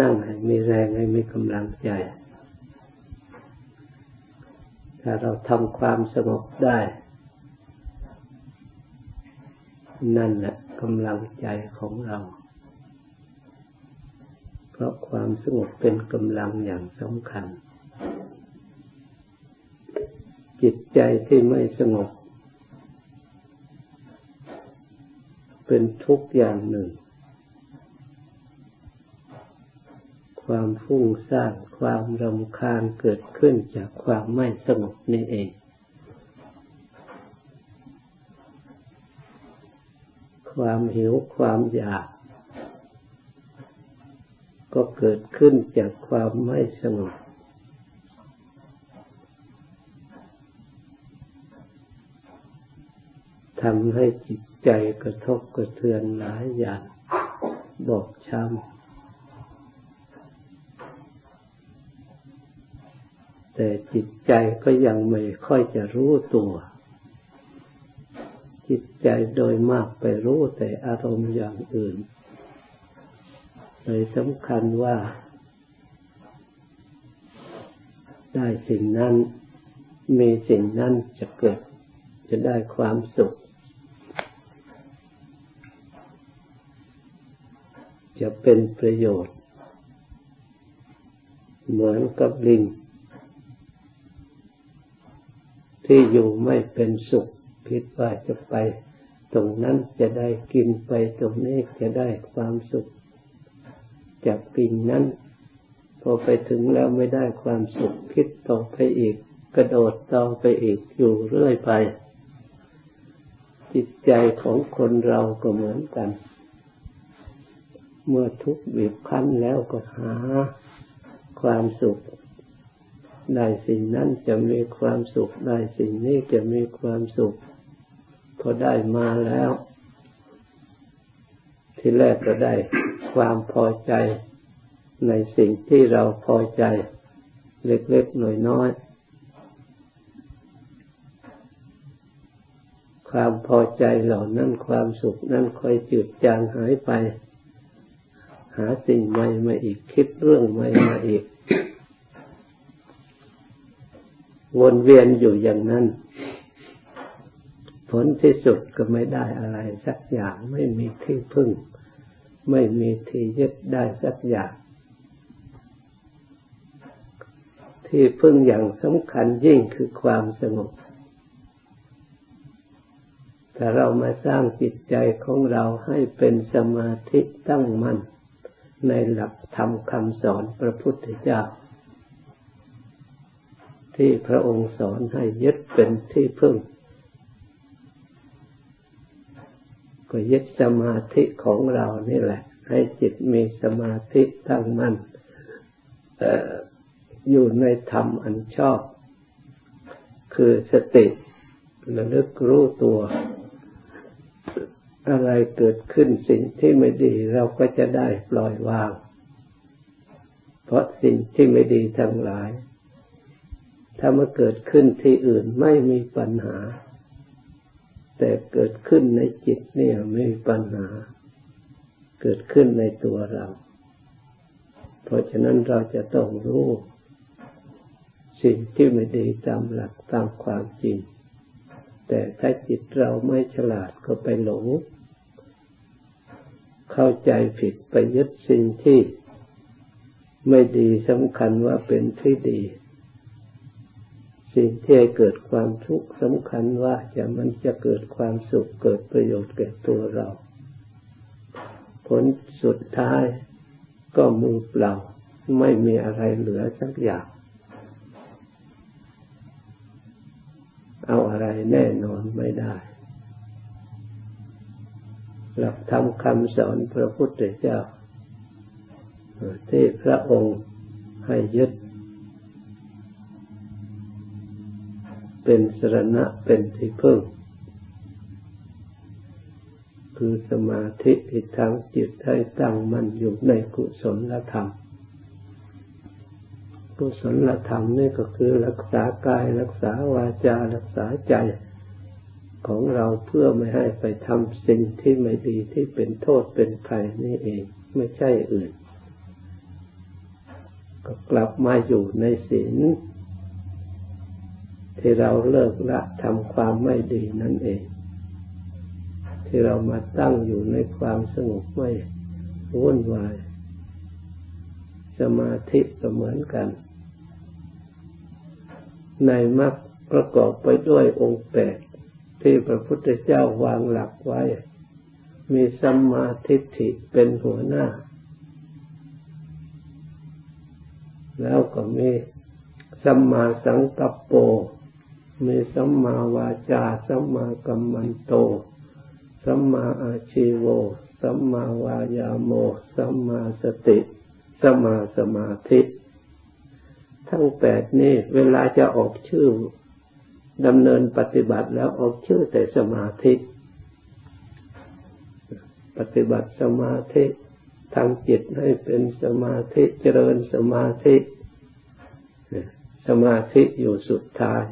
นั่งให้มีแรงให้มีกำลังใจ ถ้าเราทำความสงบได้ นั่นแหละกำลังใจของเรา เพราะความสงบเป็นกำลังอย่างสำคัญ จิตใจที่ไม่สงบ เป็นทุกอย่างหนึ่ง ความฟุ้งซ่านความรำคาญเกิดขึ้นจากความไม่สงบนี่เอง ความหิวความอยาก ก็เกิดขึ้นจากความไม่สงบทำให้จิตใจกระทบกระเทือนหลายอย่าง บอกช้ำ แต่จิตใจก็ยังไม่ค่อยจะรู้ตัว จิตใจโดยมากไปรู้แต่อารมณ์อย่างอื่น เลยสำคัญว่า ได้สิ่งนั้น มีสิ่งนั้นจะเกิด จะได้ความสุข จะเป็นประโยชน์ เหมือนกับลิง ที่อยู่ไม่เป็นสุข คิดว่าจะไป ตรงนั้นจะได้กินไปตรงนี้จะได้ความสุข จากกิ่งนั้น พอไปถึงแล้วไม่ได้ความสุข คิดต่อไปอีก กระโดดต่อไปอีกอยู่เรื่อยไป จิตใจของคนเราก็เหมือนกัน เมื่อทุกข์บีบคั้นแล้วก็หาความสุข ได้สิ่งนั้นจะมีความสุข ได้สิ่งนี้จะมีความสุข พอได้มาแล้ว ที่แรกก็ได้ความพอใจ ในสิ่งที่เราพอใจ เล็กๆหน่อยน้อยความพอใจเหล่านั้นความสุขนั้นค่อยจืดจางหายไป หาสิ่งใหม่มาอีกคิดเรื่องใหม่มาอีก วนเวียนอยู่อย่างนั้น ผลที่สุดก็ไม่ได้อะไรสักอย่างไม่มีที่พึ่ง ไม่มีที่ยึดได้สักอย่าง ที่พึ่งอย่างสำคัญยิ่งคือความสงบถ้าเรามาสร้างจิตใจของเราให้เป็นสมาธิตั้งมั่นในหลักธรรมคำสอนพระพุทธเจ้า ที่พระองค์สอนให้ยึดเป็นที่พึ่ง ก็ยึดสมาธิของเรานี่แหละ ให้จิตมีสมาธิตั้งมั่นอยู่ในธรรมอันชอบ คือสติระลึกรู้ตัว อะไรเกิดขึ้นสิ่งที่ไม่ดีเราก็จะได้ปล่อยวาง เพราะสิ่งที่ไม่ดีทั้งหลาย ถ้ามาเกิดขึ้นที่อื่นไม่มีปัญหา แต่เกิดขึ้นในจิตเนี่ยไม่มีปัญหา เกิดขึ้นในตัวเรา เพราะฉะนั้นเราจะต้องรู้สิ่งที่ไม่ดีตามหลักตามความจริง แต่ถ้าจิตเราไม่ฉลาดก็ไปหลง เข้าใจผิดไปยึดสิ่งที่ไม่ดีสำคัญว่าเป็นที่ดี สิ่งที่เกิดความทุกข์สำคัญว่าจะมันจะเกิดความสุขเกิดประโยชน์แก่ตัวเรา ผลสุดท้ายก็มือเปล่า ไม่มีอะไรเหลือสักอย่าง เอาอะไรแน่นอนไม่ได้ หลักธรรมคำสอนพระพุทธเจ้าที่พระองค์ให้ยึด เป็นสรณะเป็นที่พึ่ง คือสมาธิที่ทางจิตให้ตั้งมันอยู่ในกุศลธรรม กุศลธรรมนี่ก็คือรักษากายรักษาวาจารักษาใจของเราเพื่อไม่ให้ไปทำสิ่งที่ไม่ดีที่เป็นโทษเป็นภัยนี่เองไม่ใช่อื่น ก็กลับมาอยู่ในศีล ที่เราเลิกละทำความไม่ดีนั่นเอง ที่เรามาตั้งอยู่ในความสงบไม่วุ่นวาย สมาธิก็เหมือนกัน ในมรรคประกอบไปด้วยองค์แปดที่พระพุทธเจ้าวางหลักไว้ มีสัมมาทิฏฐิเป็นหัวหน้า แล้วก็มีสัมมาสังกัปโป มีสัมมาวาจา สัมมากัมมันโต สัมมาอาชีโว สัมมาวายาโม สัมมาสติ สัมมาสมาธิ ทั้งแปดนี้เวลาจะออกชื่อดำเนินปฏิบัติแล้วออกชื่อแต่สมาธิ ปฏิบัติสมาธิทำจิตให้เป็นสมาธิเจริญสมาธิ สมาธิอยู่สุดท้าย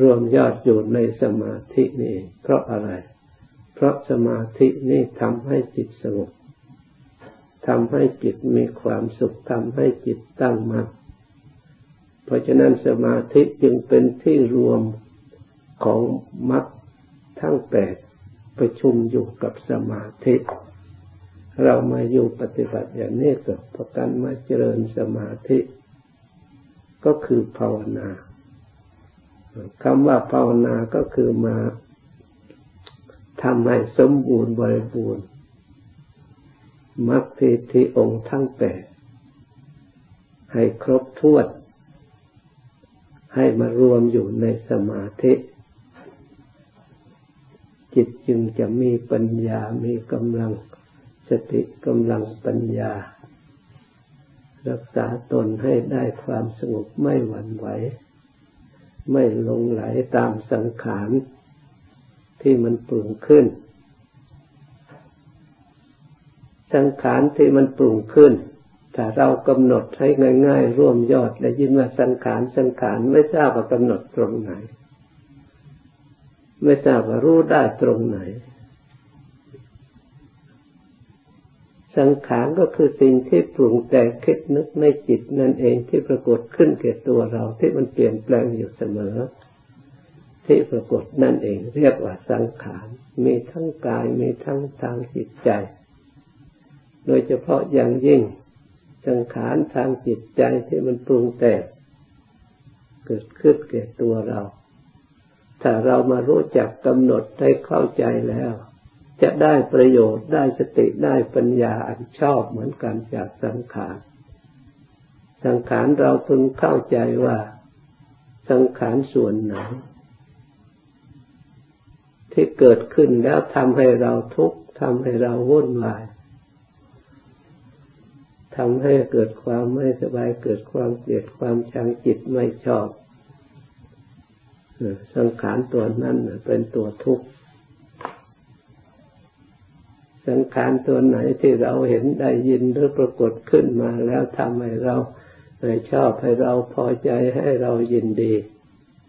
รวมยอดอยู่ในสมาธินี่เพราะอะไร เพราะสมาธินี่ทำให้จิตสงบทำให้จิตมีความสุขทำให้จิตตั้งมั่นเพราะฉะนั้นสมาธิจึงเป็นที่รวมของมรรคทั้งแปดประชุมอยู่กับสมาธิ เรามาอยู่ปฏิบัติอย่างนี้ก็ประกันมาเจริญสมาธิ ก็คือภาวนา คำว่าภาวนาก็คือมาทำให้สมบูรณ์บริบูรณ์มรรคที่องค์ทั้งแปดให้ครบถ้วนให้มารวมอยู่ในสมาธิ จิตจึงจะมีปัญญา มีกำลังสติกำลังปัญญา รักษาตนให้ได้ความสงบไม่หวั่นไหว ไม่ลงไหลตามสังขารที่มันปรุงขึ้น สังขารที่มันปรุงขึ้น ถ้าเรากำหนดให้ง่าย ๆ ร่วมยอดได้ยินว่าสังขารสังขารไม่ทราบว่ากำหนดตรงไหน ไม่ทราบว่ารู้ได้ตรงไหน สังขารก็คือสิ่งที่ปรุงแต่งคิดนึกในจิตนั่นเองที่ปรากฏขึ้นแก่ตัวเราที่มันเปลี่ยนแปลงอยู่เสมอ ที่ปรากฏนั่นเอง เรียกว่าสังขารมีทั้งกายมีทั้งทางจิตใจ โดยเฉพาะอย่างยิ่ง สังขารทางจิตใจที่มันปรุงแต่งเกิดขึ้นแก่ตัวเรา ถ้าเรามารู้จักกำหนดได้เข้าใจแล้ว จะได้ประโยชน์ได้สติได้ปัญญาอันชอบเหมือนกันจากสังขาร สังขารเราพึงเข้าใจว่าสังขารส่วนไหนที่เกิดขึ้นแล้วทำให้เราทุกข์ทำให้เราวุ่นวายทำให้เกิดความไม่สบายเกิดความเกลียดความชังจิตไม่ชอบ สังขารตัวนั้นเป็นตัวทุกข์ สังขารตัวไหนที่เราเห็นได้ยินหรือปรากฏขึ้นมาแล้วทำให้เราชอบให้เราพอใจให้เรายินดี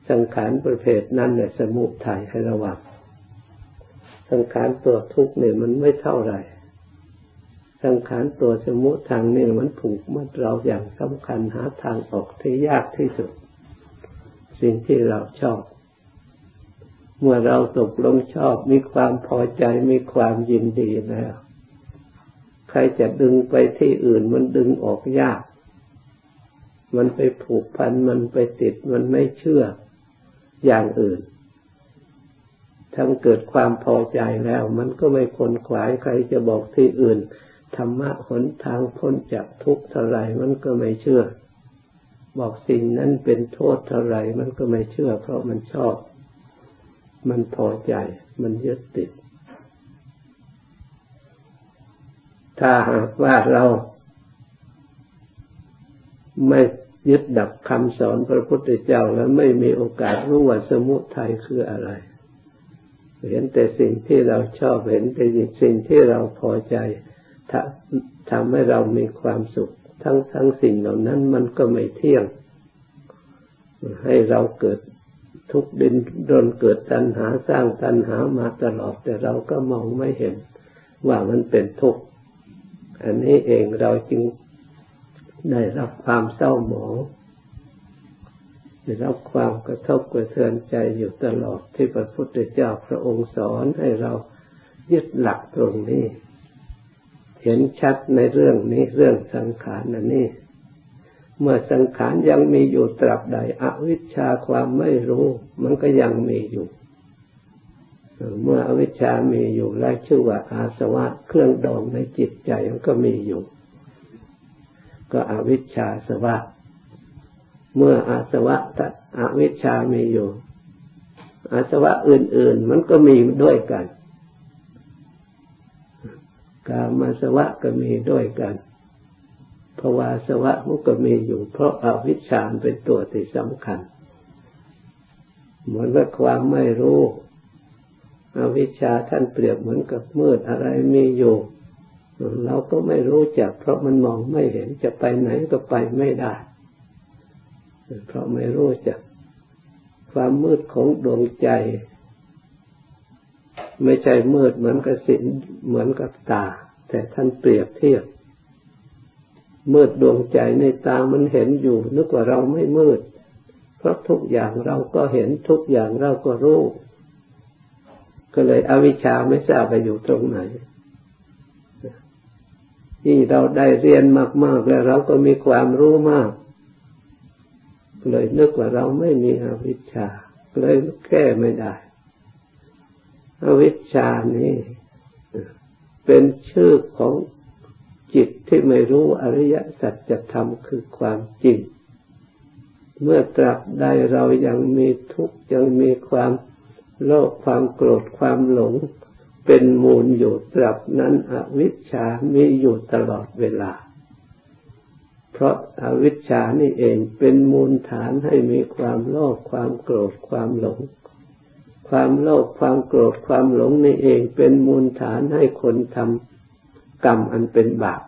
สังขารประเภทนั้นเนี่ยสมุทัยให้ระวังสังขารตัวทุกข์เนี่ยมันไม่เท่าไหร่ สังขารตัวสมุทางนี่มันผูกมัดเราอย่างสำคัญหาทางออกที่ยากที่สุด สิ่งที่เราชอบ เมื่อเราตกลงชอบมีความพอใจมีความยินดีแล้ว ใครจะดึงไปที่อื่นมันดึงออกยาก มันไปผูกพันมันไปติดมันไม่เชื่ออย่างอื่น ทั้งเกิดความพอใจแล้ว มันก็ไม่คนขวายใครจะบอกที่อื่นธรรมะหนทางพ้นจากทุกข์เท่าไรมันก็ไม่เชื่อ บอกสิ่งนั้นเป็นโทษเท่าไรมันก็ไม่เชื่อ เพราะมันชอบ มันพอใจ มันยึดติด ถ้าหากว่าเราไม่ยึดดับคำสอนพระพุทธเจ้าแล้วไม่มีโอกาสรู้ว่าสมุทัยคืออะไร เห็นแต่สิ่งที่เราชอบเห็นแต่สิ่งที่เราพอใจทำให้เรามีความสุข ทั้งทั้งสิ่งเหล่านั้นมันก็ไม่เที่ยง ให้เราเกิด ทุกดินรนเกิดตัณหาสร้างตัณหามาตลอด แต่เราก็มองไม่เห็นว่ามันเป็นทุกข์อันนี้เองเราจึงได้รับความเศร้าหมองได้รับความกระทบกระเทือนใจอยู่ตลอดที่พระพุทธเจ้าพระองค์สอนให้เรายึดหลักตรงนี้ เห็นชัดในเรื่องนี้เรื่องสังขารนนี่ เมื่อสังขารยังมีอยู่ตราบใด อวิชชาความไม่รู้ มันก็ยังมีอยู่ เมื่ออวิชชามีอยู่และชื่อว่าอาสวะเครื่องดองในจิตใจมันก็มีอยู่ ก็อวิชชาสวะ เมื่ออาสวะตัดอวิชชามีอยู่ อาสวะอื่น ๆ มันก็มีด้วยกัน กามาสวะก็มีด้วยกัน วาสวะมันก็มีอยู่ เพราะอาวิชชาเป็นตัวที่สำคัญ เหมือนกับความไม่รู้อวิชชาท่านเปรียบเหมือนกับมืดอะไรมีอยู่ เราก็ไม่รู้จัก เพราะมันมองไม่เห็นจะไปไหนก็ไปไม่ได้ เพราะไม่รู้จัก ความมืดของดวงใจ ไม่ใช่มืดเหมือนกับสินเหมือนกับตา แต่ท่านเปรียบเทียบ มืดดวงใจในตามันเห็นอยู่ นึกว่าเราไม่มืด เพราะทุกอย่างเราก็เห็นทุกอย่างเราก็รู้ ก็เลยอวิชชาไม่ทราบไปอยู่ตรงไหนที่เราได้เรียนมาก ๆ แล้วเราก็มีความรู้มาก เลยนึกว่าเราไม่มีอวิชชา เลยแก้ไม่ได้อวิชชานี้เป็นชื่อของ จิตที่ไม่รู้อริยสัจธรรมคือความจริง เมื่อตราบใดเรายังมีทุกข์ยังมีความโลภความโกรธความหลง เป็นมูลอยู่ตราบนั้นอวิชชามีอยู่ตลอดเวลา เพราะอาวิชชานี่เองเป็นมูลฐานให้มีความโลภความโกรธความหลง ความโลภความโกรธความหลงนี่เองเป็นมูลฐานให้คนทำ กรรมอันเป็นบาป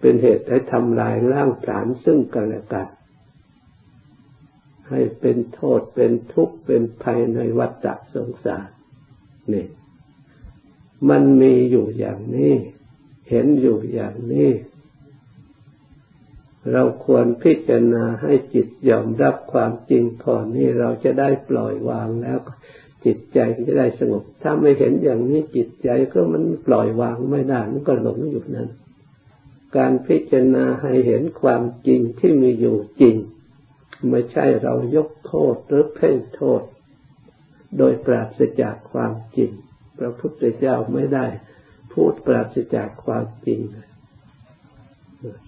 เป็นเหตุให้ทำลายร่างฐานซึ่งกันและกัน ให้เป็นโทษเป็นทุกข์เป็นภัยในวัฏสงสารนี่มันมีอยู่อย่างนี้ เห็นอยู่อย่างนี้ เราควรพิจารณาให้จิตยอมรับความจริงก่อนี้เราจะได้ปล่อยวางแล้ว จิตใจจะได้สงบ ถ้าไม่เห็นอย่างนี้จิตใจก็มันปล่อยวางไม่ได้มันก็หลงอยู่นั้น การพิจารณาให้เห็นความจริงที่มีอยู่จริง ไม่ใช่เรายกโทษหรือเพ่งโทษ โดยปราศจากความจริง พระพุทธเจ้าไม่ได้ พูดปราศจากความจริง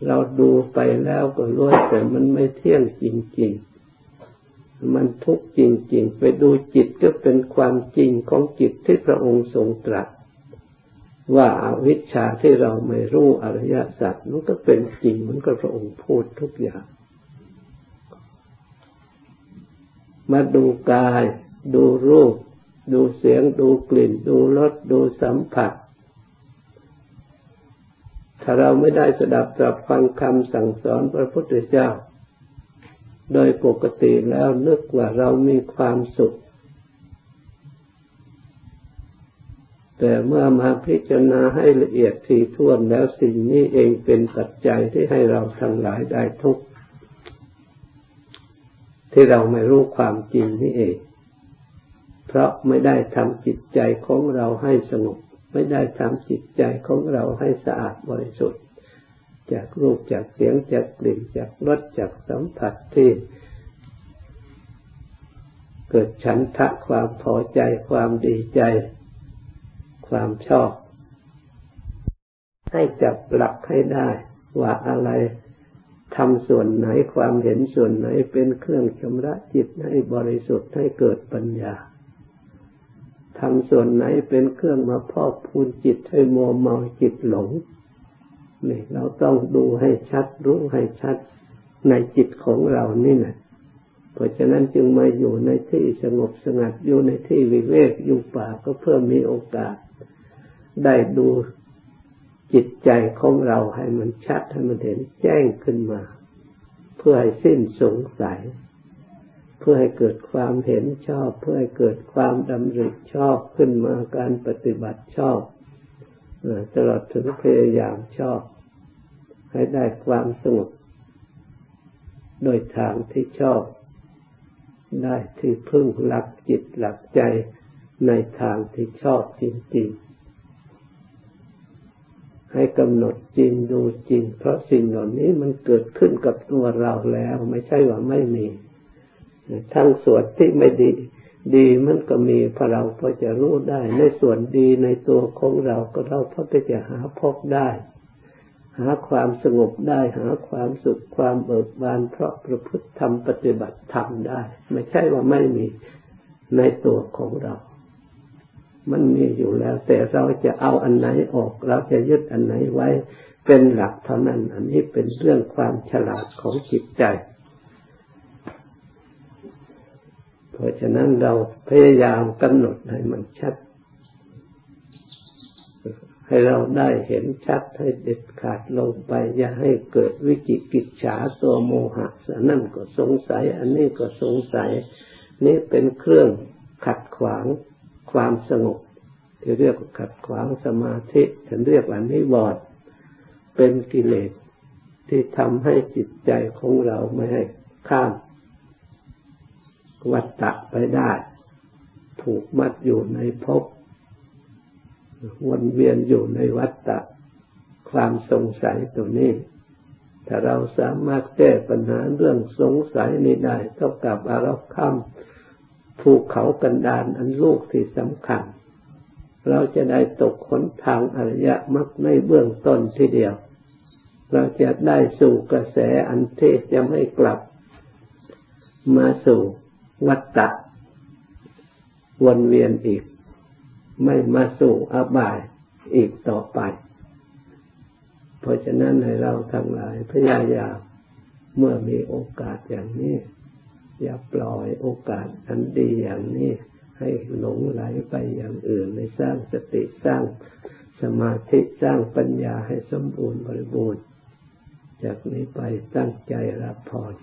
เราดูไปแล้วก็รู้แต่มันไม่เที่ยงจริงๆ มันทุกข์จริงๆ ไปดูจิตก็เป็นความจริงของจิตที่พระองค์ทรงตรัส ว่าอาวิชชาที่เราไม่รู้อริยสัจมันก็เป็นจริงเหมันก็พระองค์พูดทุกอย่าง มาดูกาย ดูรูป ดูเสียง ดูกลิ่น ดูรสดูสัมผัส ถ้าเราไม่ได้สดับตรับฟังคำสั่งสอนพระพุทธเจ้า โดยปกติแล้วนึกว่าเรามีความสุข แต่เมื่อมาพิจารณาให้ละเอียดทีท่วนแล้วสิ่งนี้เองเป็นปัจจัยที่ให้เราทั้งหลายได้ทุกข์ที่เราไม่รู้ความจริงนี่เอง เพราะไม่ได้ทำจิตใจของเราให้สงบไม่ได้ทำจิตใจของเราให้สะอาดบริสุทธิ์ จากรูปจากเสียงจากกลิ่นจากรสจากสัมผัสที่เกิดฉันทะความพอใจความดีใจ ความชอบ ให้จับหลักให้ได้ ว่าอะไรทำส่วนไหนความเห็นส่วนไหนเป็นเครื่องชำระจิตให้บริสุทธิ์ให้เกิดปัญญาทำส่วนไหนเป็นเครื่องมาพอกพูนจิตให้มัวเมาจิตหลง นี่เราต้องดูให้ชัดรู้ให้ชัดในจิตของเรานี่นะเพราะฉะนั้นจึงมาอยู่ในที่สงบสงัดอยู่ในที่วิเวกอยู่ป่าก็เพื่อมีโอกาส ได้ดูจิตใจของเราให้มันชัดให้มันเห็นแจ้งขึ้นมา เพื่อให้สิ้นสงสัย เพื่อให้เกิดความเห็นชอบ เพื่อให้เกิดความดำริชอบขึ้นมาการปฏิบัติชอบตลอดถึงพยายามชอบ ให้ได้ความสงบโดยทางที่ชอบ ได้ที่พึ่งหลักจิตหลักใจในทางที่ชอบจริงๆ ให้กำหนดจริงดูจริง เพราะสิ่งเหล่านี้มันเกิดขึ้นกับตัวเราแล้ว ไม่ใช่ว่าไม่มี ทั้งส่วนที่ไม่ดี ดีมันก็มีพอเราพอจะรู้ได้ ในส่วนดีในตัวของเราก็เราพอจะหาพบได้ หาความสงบได้หาความสุขความเบิกบานเพราะประพฤติธรรมปฏิบัติธรรมได้ ไม่ใช่ว่าไม่มีในตัวของเรา มันมีอยู่แล้ว แต่เราจะเอาอันไหนออก เราจะยึดอันไหนไว้ เป็นหลักเท่านั้น อันนี้เป็นเรื่องความฉลาดของจิตใจ เพราะฉะนั้นเราพยายามกำหนดให้มันชัด ให้เราได้เห็นชัดให้เด็ดขาดลงไป อย่าให้เกิดวิจิกิจฉาตัวโมหะนั่นก็สงสัย อันนี้ก็สงสัย นี่เป็นเครื่องขัดขวางความสงบที่เรียกว่าขัดขวางสมาธิฉันเรียกว่านิวรณ์เป็นกิเลสที่ทำให้จิตใจของเราไม่ให้ข้ามวัฏฏะไปได้ ถูกมัดอยู่ในภพ วนเวียนอยู่ในวัฏฏะความสงสัยตัวนี้ ถ้าเราสามารถแก้ปัญหาเรื่องสงสัยนี้ได้เท่ากับอารคัมภูเขากันดานอันลูกที่สำคัญ เราจะได้ตกขนทางอริยมรรคในเบื้องต้นทีเดียว เราจะได้สู่กระแสอันเทศจะไม่กลับ มาสู่วัฏฏะวนเวียนอีก ไม่มาสู่อบายอีกต่อไป เพราะฉะนั้นให้เราทั้งหลายพยายามเมื่อมีโอกาสอย่างนี้ อย่าปล่อยโอกาสอันดีอย่างนี้ ให้หลงไหลไปอย่างอื่นในสร้างสติสร้างสมาธิสร้างปัญญาให้สมบูรณ์บริบูรณ์ จากนี้ไปตั้งใจรับพร